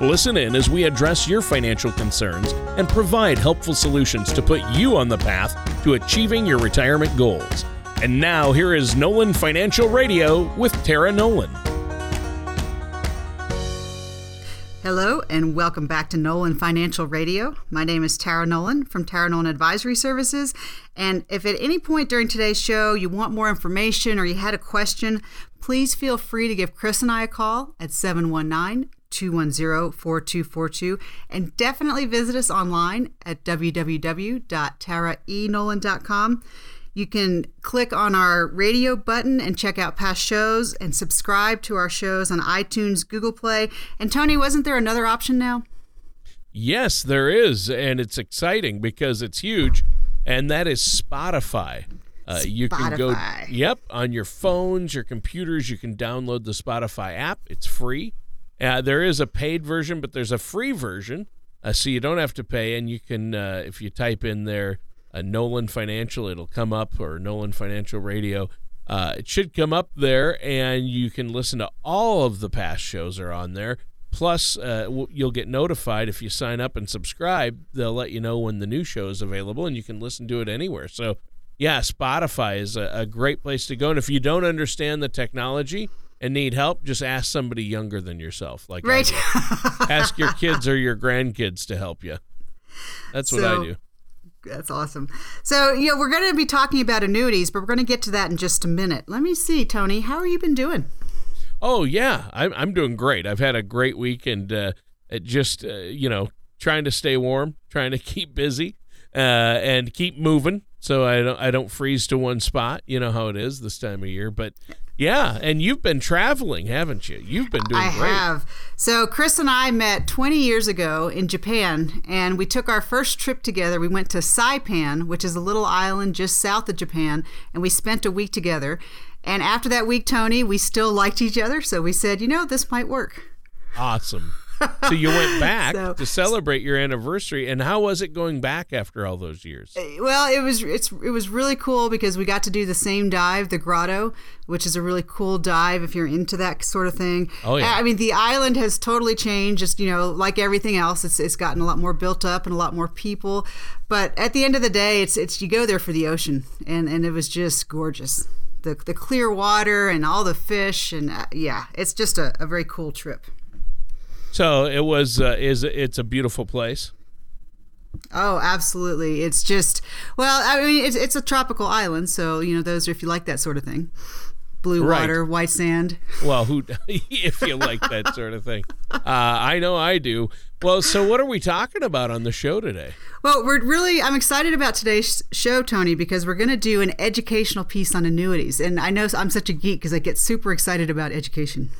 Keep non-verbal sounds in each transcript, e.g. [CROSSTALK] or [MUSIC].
Listen in as we address your financial concerns and provide helpful solutions to put you on the path to achieving your retirement goals. And now, here is Nolan Financial Radio with Tara Nolan. Hello, and welcome back to Nolan Financial Radio. My name is Tara Nolan from Tara Nolan Advisory Services. And if at any point during today's show you want more information or you had a question, please feel free to give Chris and I a call at 719 210 4242. And definitely visit us online at www.taraenolan.com. You can click on our radio button and check out past shows and subscribe to our shows on iTunes, Google Play. And Tony, wasn't there another option now? Yes, there is. And it's exciting because it's huge. And that is Spotify. Uh, you can go, yep, on your phones, your computers, you can download the Spotify app. It's free. Uh, there is a paid version, but there's a free version, uh, so you don't have to pay. And you can, uh, if you type in there uh, Nolan Financial, it'll come up, or Nolan Financial Radio. Uh, it should come up there, and you can listen to all of the past shows are on there. Plus, uh, you'll get notified if you sign up and subscribe. They'll let you know when the new show is available, and you can listen to it anywhere. So, yeah, Spotify is a, a great place to go. And if you don't understand the technology, and need help, just ask somebody younger than yourself. Like right. ask your kids or your grandkids to help you. That's what I do. That's awesome. So, you know, we're going to be talking about annuities, but we're going to get to that in just a minute. Let me see, Tony, how are you been doing? Oh yeah, I'm I'm doing great. I've had a great week, and uh, just uh, you know trying to stay warm, trying to [LAUGHS] keep busy, uh, and keep moving so I don't I don't freeze to one spot. You know how it is this time of year, but yeah, and you've been traveling, haven't you? You've been doing great. I great. have. So Chris and I met 20 years ago in Japan, and we took our first trip together. We went to Saipan, which is a little island just south of Japan, and we spent a week together. And after that week, Tony, we still liked each other, so we said, you know, this might work. Awesome so you went [LAUGHS] back so, to celebrate your anniversary and how was it going back after all those years? Eh, well it was it's it was really cool because we got to do the same dive the grotto which is a really cool dive if you're into that sort of thing. Oh yeah. I mean the island has totally changed just you know like everything else it's, it's gotten a lot more built up and a lot more people. But at the end of the day it's it's you go there for the ocean and and it was just gorgeous. The, the clear water and all the fish and uh, yeah it's just a, a very cool trip so it was uh, is it's a beautiful place. Oh, absolutely. It's just well, I mean, it's it's a tropical island, so you know those are if you like that sort of thing. Blue right. water, white sand. Well, who [LAUGHS] if you like that sort of thing? Uh, I know I do. Well, so what are we talking about on the show today? Well, we're really I'm excited about today's show, Tony, because we're going to do an educational piece on annuities, and I know I'm such a geek because I get super excited about education.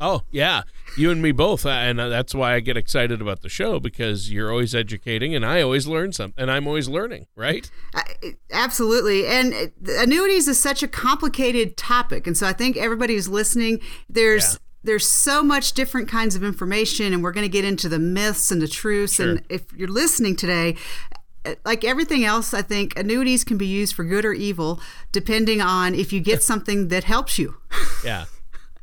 Oh yeah, you and me both, uh, and uh, that's why I get excited about the show because you're always educating, and I always learn something, and I'm always learning, right? Uh, absolutely, and annuities is such a complicated topic, and so I think everybody who's listening, there's. Yeah. There's so much different kinds of information, and we're going to get into the myths and the truths. Sure. And if you're listening today, like everything else, I think annuities can be used for good or evil, depending on if you get [LAUGHS] something that helps you. Yeah.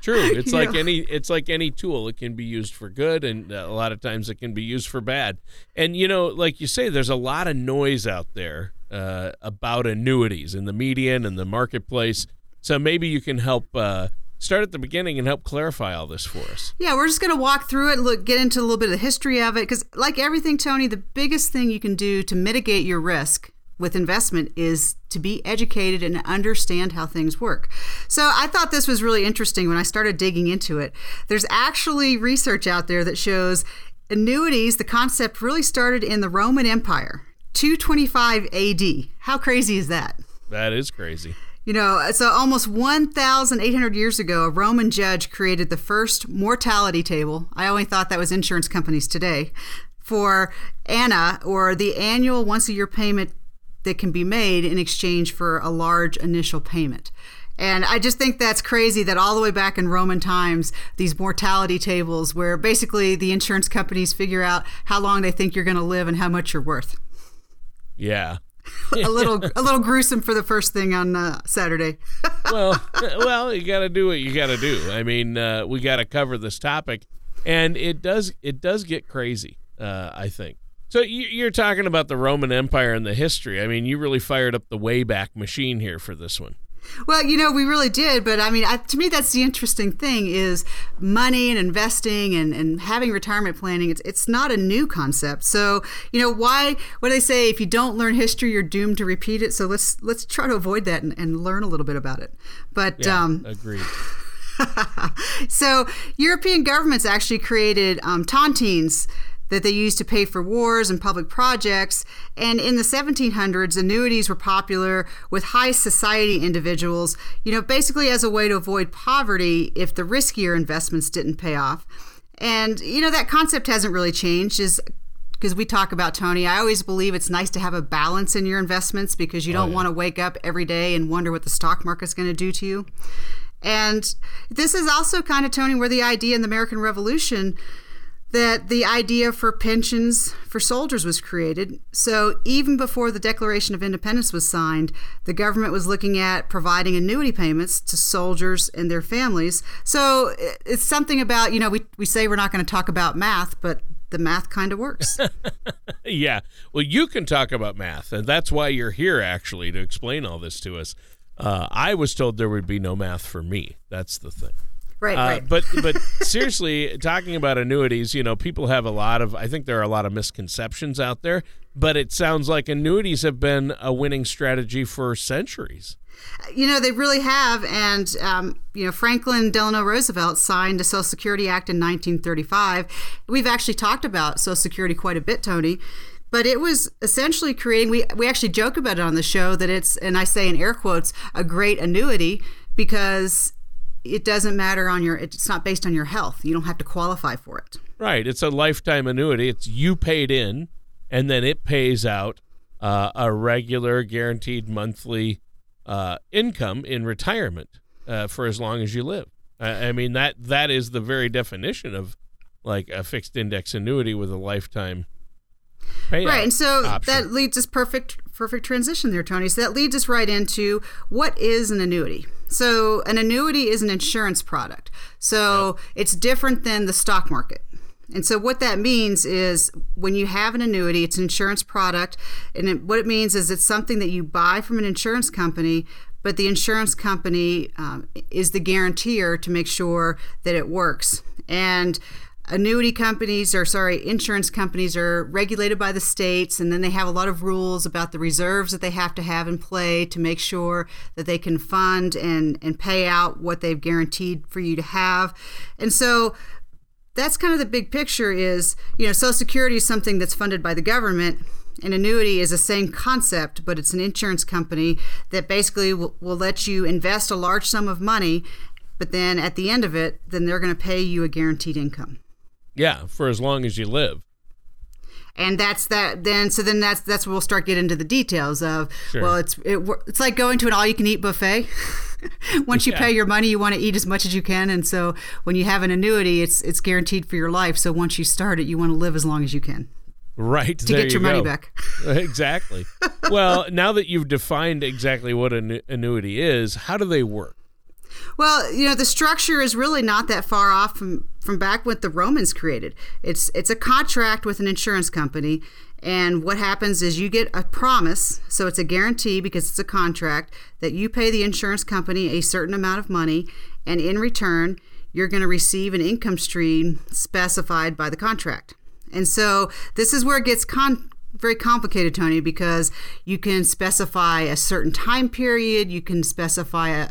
True. [LAUGHS] It's like know? any it's like any tool. It can be used for good and a lot of times it can be used for bad. And you know, like you say there's a lot of noise out there uh, about annuities in the media and in the marketplace. So maybe you can help uh, start at the beginning and help clarify all this for us. Yeah, we're just going to walk through it, look, get into a little bit of the history of it, because like everything, Tony, the biggest thing you can do to mitigate your risk with investment is to be educated and understand how things work. So I thought this was really interesting when I started digging into it. There's actually research out there that shows annuities, the concept really started in the Roman Empire, 225 AD. How crazy is that? That is crazy. You know, so almost 1,800 years ago, a Roman judge created the first mortality table. I only thought that was insurance companies today for annua or the annual once a year payment that can be made in exchange for a large initial payment. And I just think that's crazy that all the way back in Roman times, these mortality tables where basically the insurance companies figure out how long they think you're going to live and how much you're worth. Yeah. [LAUGHS] a little a little gruesome for the first thing on uh, Saturday. [LAUGHS] well, well, you got to do what you got to do. I mean, uh, we got to cover this topic, and it does it does get crazy. Uh, I think. So you're talking about the Roman Empire and the history. I mean, you really fired up the Wayback Machine here for this one. Well, you know, we really did, but I mean, I, to me, that's the interesting thing is money and investing and, and having retirement planning. It's it's not a new concept. So, you know, why? What do they say? If you don't learn history, you're doomed to repeat it. So let's let's try to avoid that and, and learn a little bit about it. But yeah, um, agreed. [LAUGHS] so European governments actually created um, tontines that they used to pay for wars and public projects. And in the 1700s, annuities were popular with high society individuals, you know, basically as a way to avoid poverty if the riskier investments didn't pay off. And, you know, that concept hasn't really changed. Is because we talk about Tony, I always believe it's nice to have a balance in your investments because you oh, don't oh, yeah. want to wake up every day and wonder what the stock market's going to do to you. And this is also kind of Tony where the idea in the American Revolution that the idea for pensions for soldiers was created. So even before the Declaration of Independence was signed, the government was looking at providing annuity payments to soldiers and their families. So it's something about, you know, we, we say we're not going to talk about math, but the math kind of works. [LAUGHS] yeah. Well, you can talk about math, and that's why you're here actually to explain all this to us. Uh, I was told there would be no math for me. That's the thing. Right, uh, right. But but [LAUGHS] seriously, talking about annuities, you know, people have a lot of. I think there are a lot of misconceptions out there. But it sounds like annuities have been a winning strategy for centuries. You know, they really have. And, um, you know, Franklin Delano Roosevelt signed the Social Security Act in 1935. We've actually talked about Social Security quite a bit, Tony. But it was essentially creating, we, we actually joke about it on the show that it's, and I say in air quotes, a great annuity because it doesn't matter on your it's not based on your health. You don't have to qualify for it. Right. It's a lifetime annuity. It's you paid in and then it pays out uh, a regular guaranteed monthly uh, income in retirement uh, for as long as you live. I, I mean that that is the very definition of like a fixed index annuity with a lifetime right and so option. that leads us perfect perfect transition there tony. So that leads us right into what is an annuity so an annuity is an insurance product. So yep. it's different than the stock market. And so what that means is when you have an annuity it's an insurance product and it, what it means is it's something that you buy from an insurance company but the insurance company um, is the guarantor to make sure that it works. And annuity companies or sorry insurance companies are regulated by the states and then they have a lot of rules about the reserves that they have to have in play to make sure that they can fund and and pay out what they've guaranteed for you to have and so that's kind of the big picture is you know social security is something that's funded by the government an annuity is the same concept, but it's an insurance company that basically will, will let you invest a large sum of money, but then at the end of it, then they're going to pay you a guaranteed income. Yeah, for as long as you live. And that's that. Then so then that's that's where we'll start getting into the details of. Sure. Well, it's it, it's like going to an all-you-can-eat buffet. [LAUGHS] Once you yeah. pay your money, you want to eat as much as you can, and so when you have an annuity, it's it's guaranteed for your life. So once you start it, you want to live as long as you can. Right. To get your you money back. [LAUGHS] exactly. well, now that you've defined exactly what an annuity is, how do they work? Well, you know, the structure is really not that far off from, from back what the Romans created. It's it's a contract with an insurance company, and what happens is you get a promise, so it's a guarantee because it's a contract that you pay the insurance company a certain amount of money, and in return, you're going to receive an income stream specified by the contract. And so this is where it gets con- very complicated, Tony, because you can specify a certain time period, you can specify a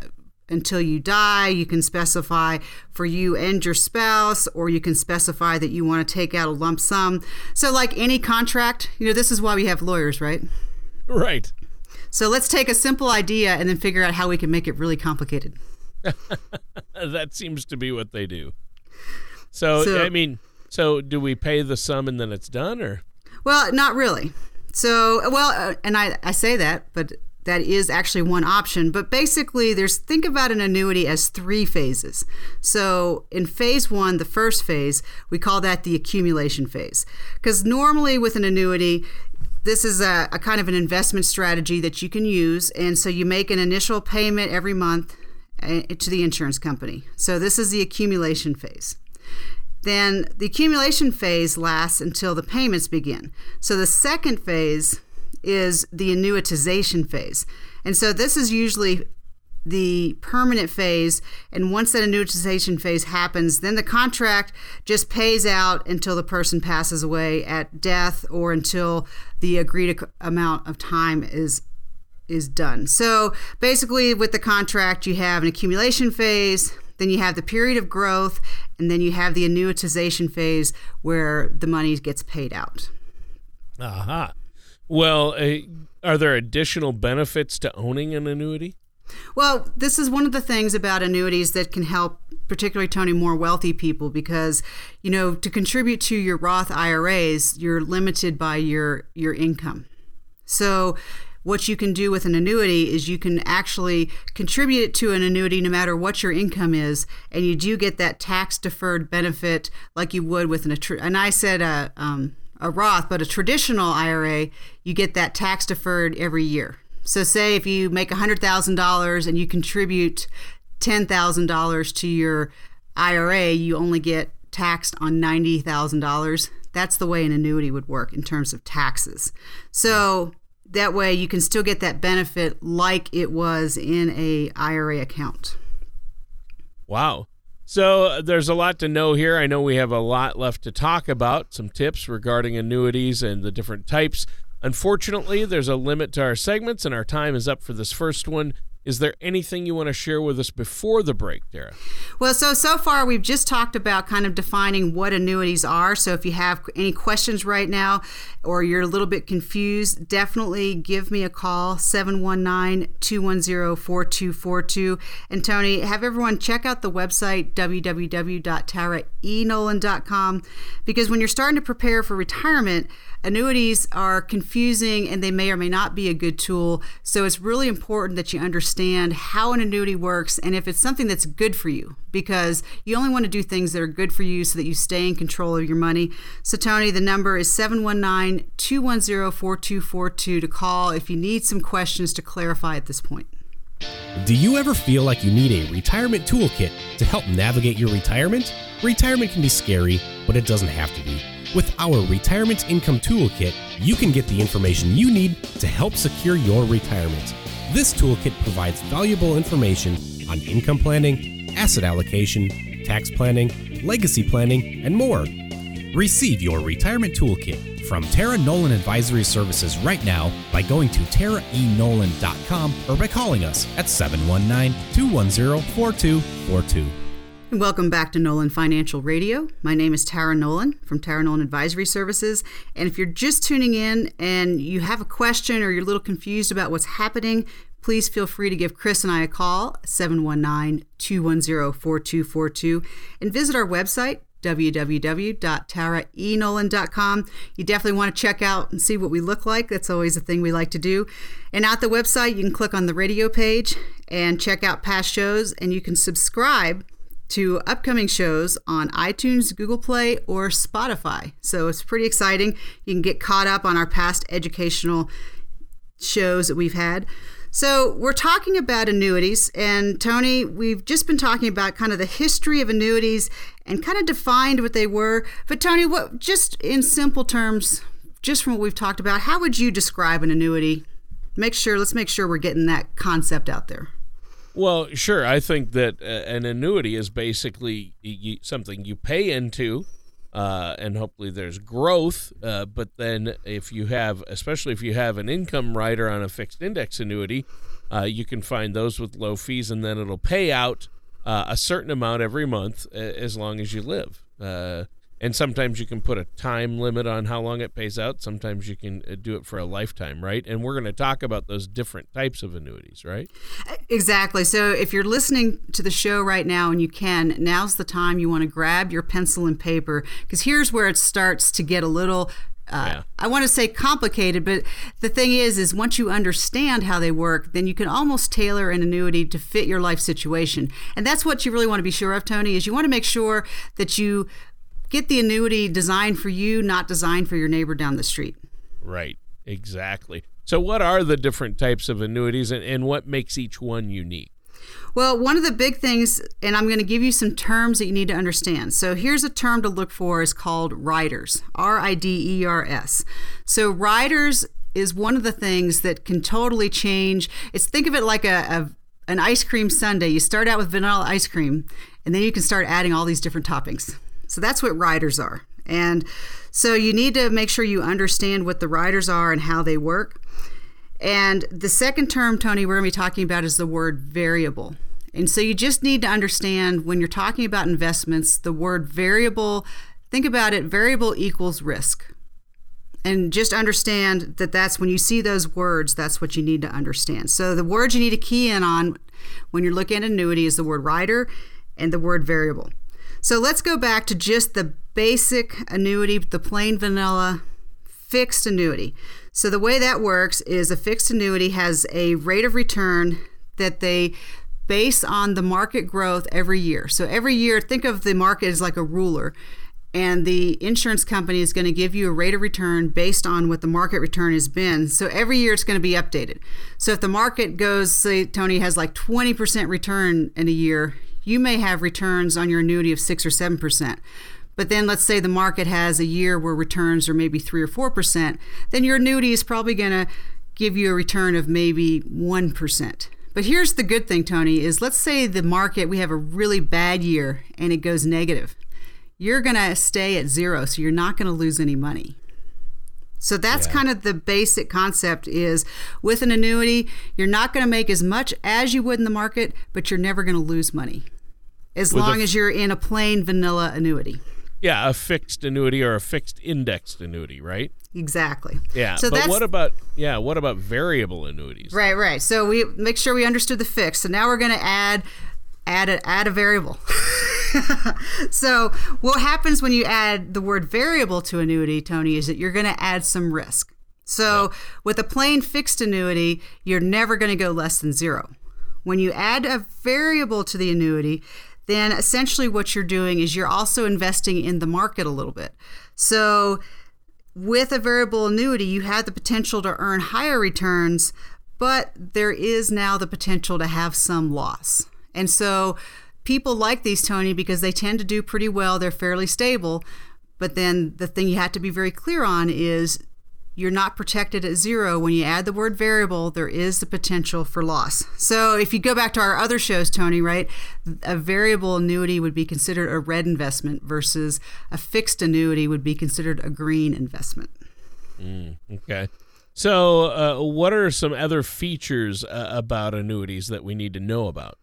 until you die. You can specify for you and your spouse, or you can specify that you want to take out a lump sum. So, like any contract, you know, this is why we have lawyers, right? Right. So, let's take a simple idea and then figure out how we can make it really complicated. [LAUGHS] that seems to be what they do. So, so, I mean, so do we pay the sum and then it's done, or? Well, not really. So, well, uh, and I, I say that, but that is actually one option. But basically, there's think about an annuity as three phases. So, in phase one, the first phase, we call that the accumulation phase. Because normally with an annuity, this is a, a, kind of an investment strategy that you can use. And so you make an initial payment every month uh, to the insurance company. So, this is the accumulation phase. Then the accumulation phase lasts until the payments begin. So, the second phase is the annuitization phase. And so this is usually the permanent phase. And once that annuitization phase happens, then the contract just pays out until the person passes away at death or until the agreed amount of time is is done. So basically with the contract you have an accumulation phase, then you have the period of growth, and then you have the annuitization phase where the money gets paid out. Aha. Uh-huh. Well, uh, are there additional benefits to owning an annuity? Well, this is one of the things about annuities that can help, particularly Tony, more wealthy people because, you know, to contribute to your Roth IRAs, you're limited by your your income. So, what you can do with an annuity is you can actually contribute to an annuity no matter what your income is, and you do get that tax deferred benefit like you would with an. And I said, uh, um, a Roth, but a traditional IRA, you get that tax deferred every year. So, say if you make $100,000 and you contribute $10,000 to your IRA, you only get taxed on $90,000. That's the way an annuity would work in terms of taxes. So, that way you can still get that benefit like it was in a IRA account. Wow. So uh, there's a lot to know here. I know we have a lot left to talk about, some tips regarding annuities and the different types. Unfortunately, there's a limit to our segments, and our time is up for this first one. Is there anything you want to share with us before the break, Tara? Well, so so far we've just talked about kind of defining what annuities are. So if you have any questions right now or you're a little bit confused, definitely give me a call 719-210-4242. And Tony, have everyone check out the website www.taraenolan.com because when you're starting to prepare for retirement, annuities are confusing and they may or may not be a good tool. So it's really important that you understand how an annuity works and if it's something that's good for you because you only want to do things that are good for you so that you stay in control of your money. So, Tony, the number is 719 210 4242 to call if you need some questions to clarify at this point. Do you ever feel like you need a retirement toolkit to help navigate your retirement? Retirement can be scary, but it doesn't have to be. With our Retirement Income Toolkit, you can get the information you need to help secure your retirement. This toolkit provides valuable information on income planning, asset allocation, tax planning, legacy planning, and more. Receive your retirement toolkit from Tara Nolan Advisory Services right now by going to taraenolan.com or by calling us at 719 210 4242. Welcome back to Nolan Financial Radio. My name is Tara Nolan from Tara Nolan Advisory Services. And if you're just tuning in and you have a question or you're a little confused about what's happening, please feel free to give Chris and I a call, 719 210 4242, and visit our website, www.taraenolan.com. You definitely want to check out and see what we look like. That's always a thing we like to do. And at the website, you can click on the radio page and check out past shows, and you can subscribe to upcoming shows on iTunes, Google Play, or Spotify. So it's pretty exciting. You can get caught up on our past educational shows that we've had. So, we're talking about annuities, and Tony, we've just been talking about kind of the history of annuities and kind of defined what they were. But, Tony, what just in simple terms, just from what we've talked about, how would you describe an annuity? Make sure, let's make sure we're getting that concept out there. Well, sure. I think that uh, an annuity is basically something you pay into, uh, and hopefully there's growth. Uh, but then, if you have, especially if you have an income rider on a fixed index annuity, uh, you can find those with low fees, and then it'll pay out uh, a certain amount every month as long as you live. And sometimes you can put a time limit on how long it pays out. Sometimes you can uh, do it for a lifetime, right? And we're going to talk about those different types of annuities, right? Exactly. So if you're listening to the show right now and you can, now's the time you want to grab your pencil and paper because here's where it starts to get a little uh, Yeah. I want to say complicated, but the thing is, is once you understand how they work, then you can almost tailor an annuity to fit your life situation. And that's what you really want to be sure of, Tony, is you want to make sure that you get the annuity designed for you, not designed for your neighbor down the street. Right. Exactly. So, what are the different types of annuities and, and what makes each one unique? Well, one of the big things, and I'm going to give you some terms that you need to understand. So here's a term to look for is called riders, R I D E R S. So riders is one of the things that can totally change. It's think of it like a, a an ice cream sundae. You start out with vanilla ice cream, and then you can start adding all these different toppings. So that's what riders are. And so you need to make sure you understand what the riders are and how they work. And the second term, Tony, we're going to be talking about is the word variable. And so you just need to understand when you're talking about investments, the word variable, think about it variable equals risk. And just understand that that's when you see those words, that's what you need to understand. So the words you need to key in on when you're looking at annuity is the word rider and the word variable. So let's go back to just the basic annuity, the plain vanilla fixed annuity. So the way that works is a fixed annuity has a rate of return that they base on the market growth every year. So every year, think of the market as like a ruler. And the insurance company is going to give you a rate of return based on what the market return has been. So every year it's going to be updated. So if the market goes, say, Tony has like 20% return in a year, you may have returns on your annuity of 6 or 7%. But then let's say the market has a year where returns are maybe 3 or 4%, then your annuity is probably going to give you a return of maybe 1%. But here's the good thing, Tony, is let's say the market, we have a really bad year and it goes negative. You're going to stay at zero, so you're not going to lose any money. So that's Yeah. kind of the basic concept is with an annuity, you're not going to make as much as you would in the market, but you're never going to lose money. As With a long f- as you're in a plain vanilla annuity. Yeah, a fixed annuity or a fixed indexed annuity, right? Exactly. Yeah. So but what about yeah, what about variable annuities? Right, right. So we make sure we understood the fix. So now we're going to add add a, add a variable. [LAUGHS] so what happens when you add the word variable to annuity, Tony, is that you're going to add some risk. So with a plain fixed annuity, you're never going to go less than zero. When you add a variable to the annuity, then essentially what you're doing is you're also investing in the market a little bit. So with a variable annuity, you have the potential to earn higher returns, but there is now the potential to have some loss. And so people like these, Tony, because they tend to do pretty well. They're fairly stable. But then the thing you have to be very clear on is you're not protected at zero. When you add the word variable, there is the potential for loss. So if you go back to our other shows, Tony, right, a variable annuity would be considered a red investment versus a fixed annuity would be considered a green investment. Okay. So, uh, what are some other features uh, about annuities that we need to know about?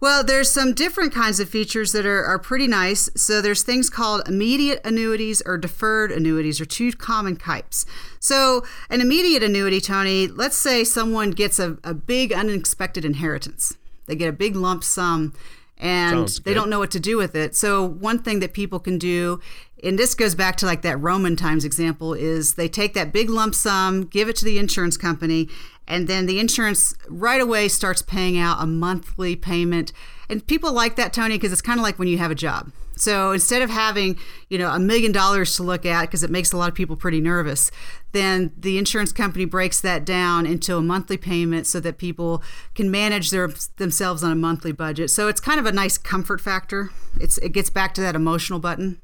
Well, there's some different kinds of features that are, are pretty nice. So there's things called immediate annuities or deferred annuities are two common types. So an immediate annuity, Tony, let's say someone gets a, a big unexpected inheritance. They get a big lump sum and Sounds they good. don't know what to do with it. So one thing that people can do, and this goes back to like that Roman times example, is they take that big lump sum, give it to the insurance company, and then the insurance right away starts paying out a monthly payment. And people like that, Tony, because it's kind of like when you have a job. So instead of having, you know, a million dollars to look at, because it makes a lot of people pretty nervous, then the insurance company breaks that down into a monthly payment so that people can manage their themselves on a monthly budget. So it's kind of a nice comfort factor. It's it gets back to that emotional button.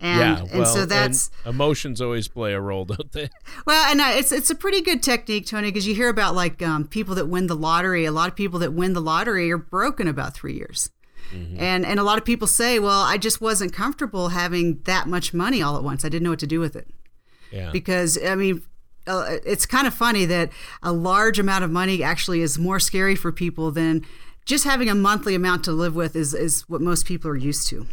And, yeah. and so that's and emotions always play a role, [LAUGHS] don't they? well, and uh, it's it's a pretty good technique, Tony, because you hear about like um, people that win the lottery. A lot of people that win the lottery are broken about three years, and and a lot of people say, well, I just wasn't comfortable having that much money all at once. I didn't know what to do with it Yeah. because I mean. Uh, it's kind of funny that a large amount of money actually is more scary for people than just having a monthly amount to live with is, is what most people are used to.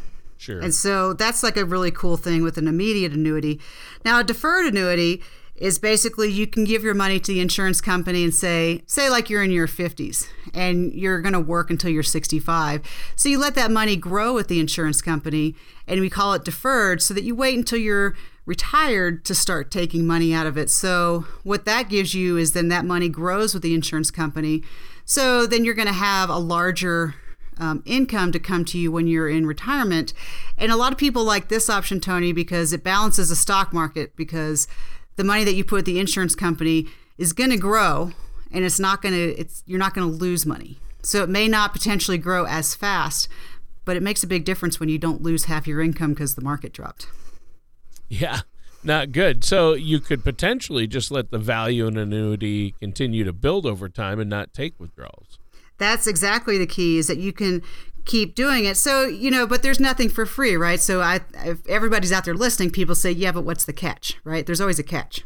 Sure. And so that's like a really cool thing with an immediate annuity. Now, a deferred annuity is basically you can give your money to the insurance company and say, say like you're in your 50s and you're going to work until you're 65. So you let that money grow with the insurance company and we call it deferred so that you wait until you're retired to start taking money out of it. So, what that gives you is then that money grows with the insurance company. So, then you're going to have a larger um, income to come to you when you're in retirement. And a lot of people like this option, Tony, because it balances the stock market because the money that you put at the insurance company is going to grow and it's not going to you're not going to lose money. So it may not potentially grow as fast, but it makes a big difference when you don't lose half your income because the market dropped. Yeah, not good. So you could potentially just let the value in an annuity continue to build over time and not take withdrawals. That's exactly the key is that you can keep doing it. So, you know, but there's nothing for free, right? So I if everybody's out there listening, people say, "Yeah, but what's the catch?" right? There's always a catch.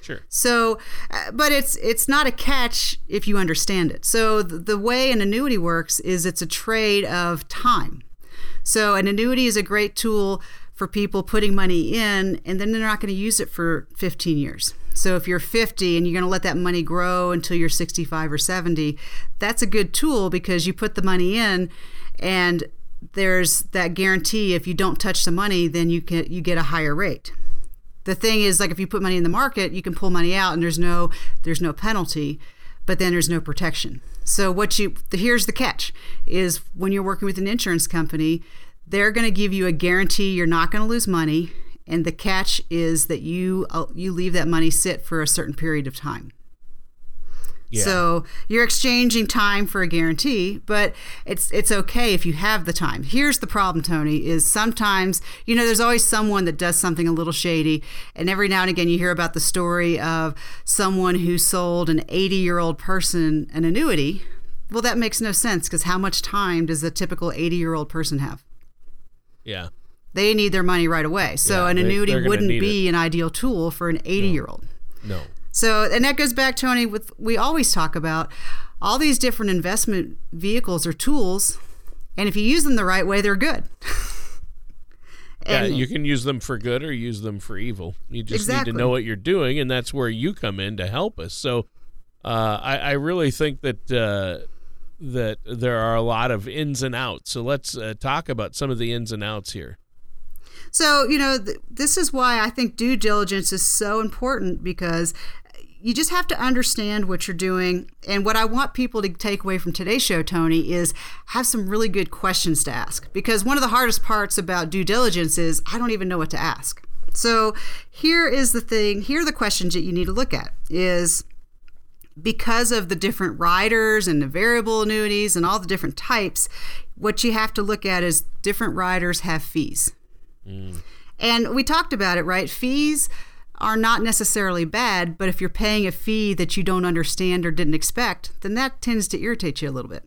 Sure. So, uh, but it's it's not a catch if you understand it. So the, the way an annuity works is it's a trade of time. So an annuity is a great tool for people putting money in and then they're not going to use it for 15 years. So if you're 50 and you're going to let that money grow until you're 65 or 70, that's a good tool because you put the money in and there's that guarantee if you don't touch the money then you can you get a higher rate. The thing is like if you put money in the market, you can pull money out and there's no there's no penalty, but then there's no protection. So what you here's the catch is when you're working with an insurance company, they're going to give you a guarantee you're not going to lose money, and the catch is that you uh, you leave that money sit for a certain period of time. Yeah. So you're exchanging time for a guarantee, but it's it's okay if you have the time. Here's the problem, Tony, is sometimes, you know, there's always someone that does something a little shady, and every now and again you hear about the story of someone who sold an 80-year-old person an annuity. Well, that makes no sense because how much time does a typical 80-year-old person have? Yeah. They need their money right away. So yeah, an annuity they, wouldn't be it. an ideal tool for an 80 year old. No. So, and that goes back, Tony, with we always talk about all these different investment vehicles or tools, and if you use them the right way, they're good. [LAUGHS] yeah, you can use them for good or use them for evil. You just exactly. need to know what you're doing, and that's where you come in to help us. So, uh, I, I, really think that uh, that there are a lot of ins and outs. So let's uh, talk about some of the ins and outs here. So, you know, th- this is why I think due diligence is so important because you just have to understand what you're doing. And what I want people to take away from today's show, Tony, is have some really good questions to ask. Because one of the hardest parts about due diligence is I don't even know what to ask. So here is the thing, here are the questions that you need to look at is because of the different riders and the variable annuities and all the different types, what you have to look at is different riders have fees. Mm. And we talked about it, right? Fees are not necessarily bad, but if you're paying a fee that you don't understand or didn't expect, then that tends to irritate you a little bit.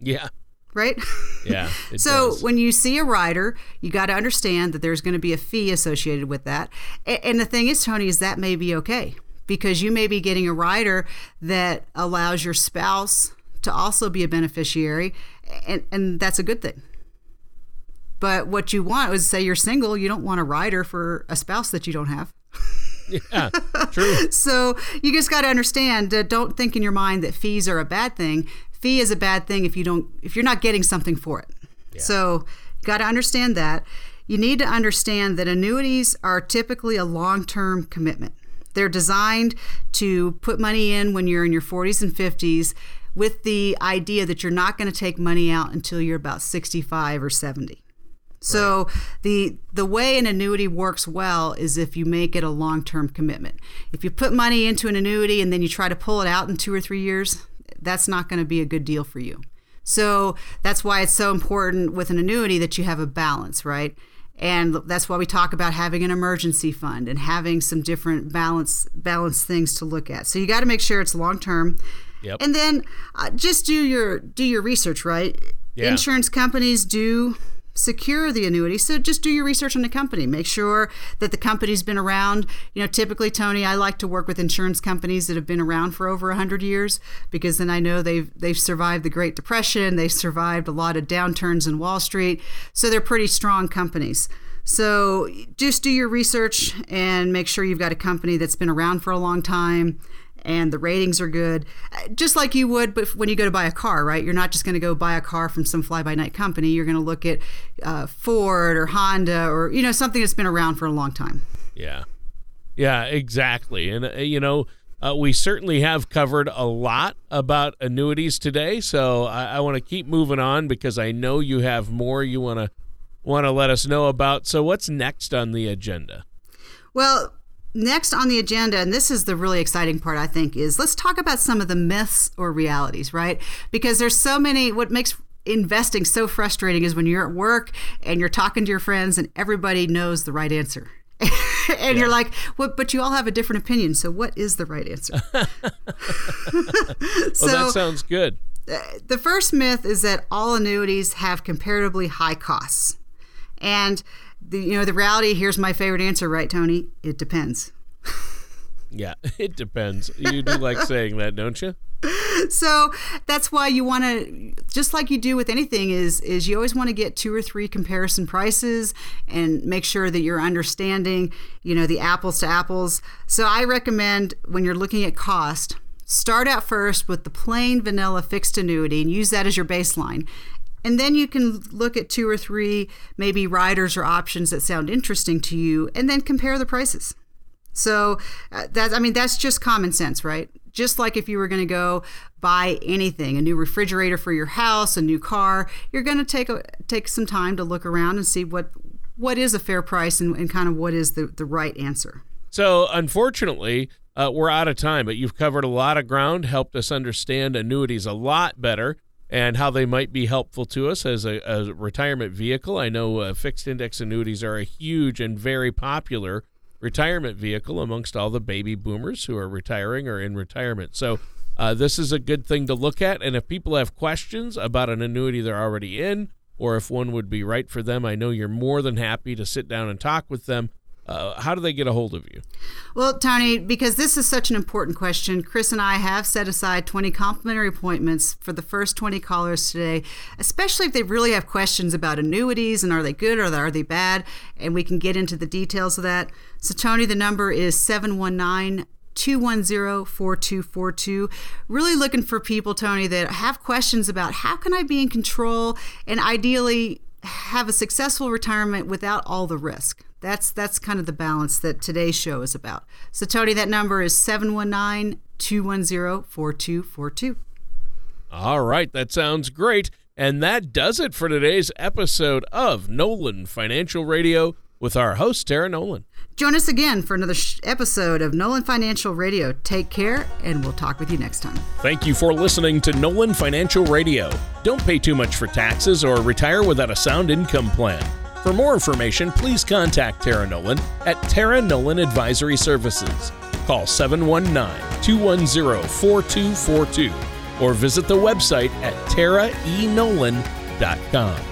Yeah. Right? [LAUGHS] Yeah. so does. when you see a rider, you got to understand that there's going to be a fee associated with that. And the thing is, Tony, is that may be okay because you may be getting a rider that allows your spouse to also be a beneficiary, and, and that's a good thing. But what you want is say you're single, you don't want a rider for a spouse that you don't have. [LAUGHS] yeah, true. [LAUGHS] so you just got to understand. Uh, don't think in your mind that fees are a bad thing. Fee is a bad thing if you don't if you're not getting something for it. Yeah. So got to understand that. You need to understand that annuities are typically a long-term commitment. They're designed to put money in when you're in your 40s and 50s with the idea that you're not going to take money out until you're about 65 or 70. So right. the the way an annuity works well is if you make it a long-term commitment. If you put money into an annuity and then you try to pull it out in 2 or 3 years, that's not going to be a good deal for you. So that's why it's so important with an annuity that you have a balance, right? and that's why we talk about having an emergency fund and having some different balance balance things to look at. So you got to make sure it's long term. Yep. And then uh, just do your do your research, right? Yeah. Insurance companies do secure the annuity. So just do your research on the company. Make sure that the company's been around. You know, typically, Tony, I like to work with insurance companies that have been around for over 100 years because then I know they've they've survived the Great Depression, they've survived a lot of downturns in Wall Street. So they're pretty strong companies. So just do your research and make sure you've got a company that's been around for a long time and the ratings are good, just like you would but when you go to buy a car, right? You're not just going to go buy a car from some fly by night company. You're going to look at uh, Ford or Honda or you know something that's been around for a long time. Yeah. Yeah, exactly. And, uh, you know, uh, we certainly have covered a lot about annuities today, so I, I want to keep moving on because I know you have more you want to want to let us know about. So, what's next on the agenda? Well, next on the agenda, and this is the really exciting part, I think, is let's talk about some of the myths or realities, right? Because there's so many. What makes investing so frustrating is when you're at work and you're talking to your friends and everybody knows the right answer. [LAUGHS] and yeah. you're like, well, but you all have a different opinion. So, what is the right answer? so, [LAUGHS] [LAUGHS] well, that sounds good. Uh, the first myth is that all annuities have comparatively high costs. And the you know the reality here's my favorite answer, right, Tony? It depends. yeah, [LAUGHS] it depends. You do like [LAUGHS] saying that, don't you? so that's why you want to just like you do with anything is is you always want to get two or three comparison prices and make sure that you're understanding you know the apples to apples so i recommend when you're looking at cost start out first with the plain vanilla fixed annuity and use that as your baseline and then you can look at two or three maybe riders or options that sound interesting to you and then compare the prices. So uh, that's i mean that's just common sense right? Just like if you were going to go buy anything, a new refrigerator for your house, a new car, you're going to take a, take some time to look around and see what what is a fair price and, and kind of what is the, the right answer. So, unfortunately, uh, we're out of time, but you've covered a lot of ground, helped us understand annuities a lot better and how they might be helpful to us as a, a retirement vehicle. I know uh, fixed index annuities are a huge and very popular retirement vehicle amongst all the baby boomers who are retiring or in retirement. So uh, this is a good thing to look at. And if people have questions about an annuity they're already in, or if one would be right for them, I know you're more than happy to sit down and talk with them. Uh, how do they get a hold of you? Well, Tony, because this is such an important question, Chris and I have set aside 20 complimentary appointments for the first 20 callers today, especially if they really have questions about annuities and are they good or are they bad, and we can get into the details of that. So, Tony, the number is 719 210 4242. Really looking for people, Tony, that have questions about how can I be in control and ideally have a successful retirement without all the risk. That's that's kind of the balance that today's show is about. So Tony, that number is 719-210-4242. All right, that sounds great. And that does it for today's episode of Nolan Financial Radio with our host Tara Nolan. Join us again for another sh- episode of Nolan Financial Radio. Take care, and we'll talk with you next time. Thank you for listening to Nolan Financial Radio. Don't pay too much for taxes or retire without a sound income plan. For more information, please contact Tara Nolan at Tara Nolan Advisory Services. Call 719 210 4242 or visit the website at taraenolan.com.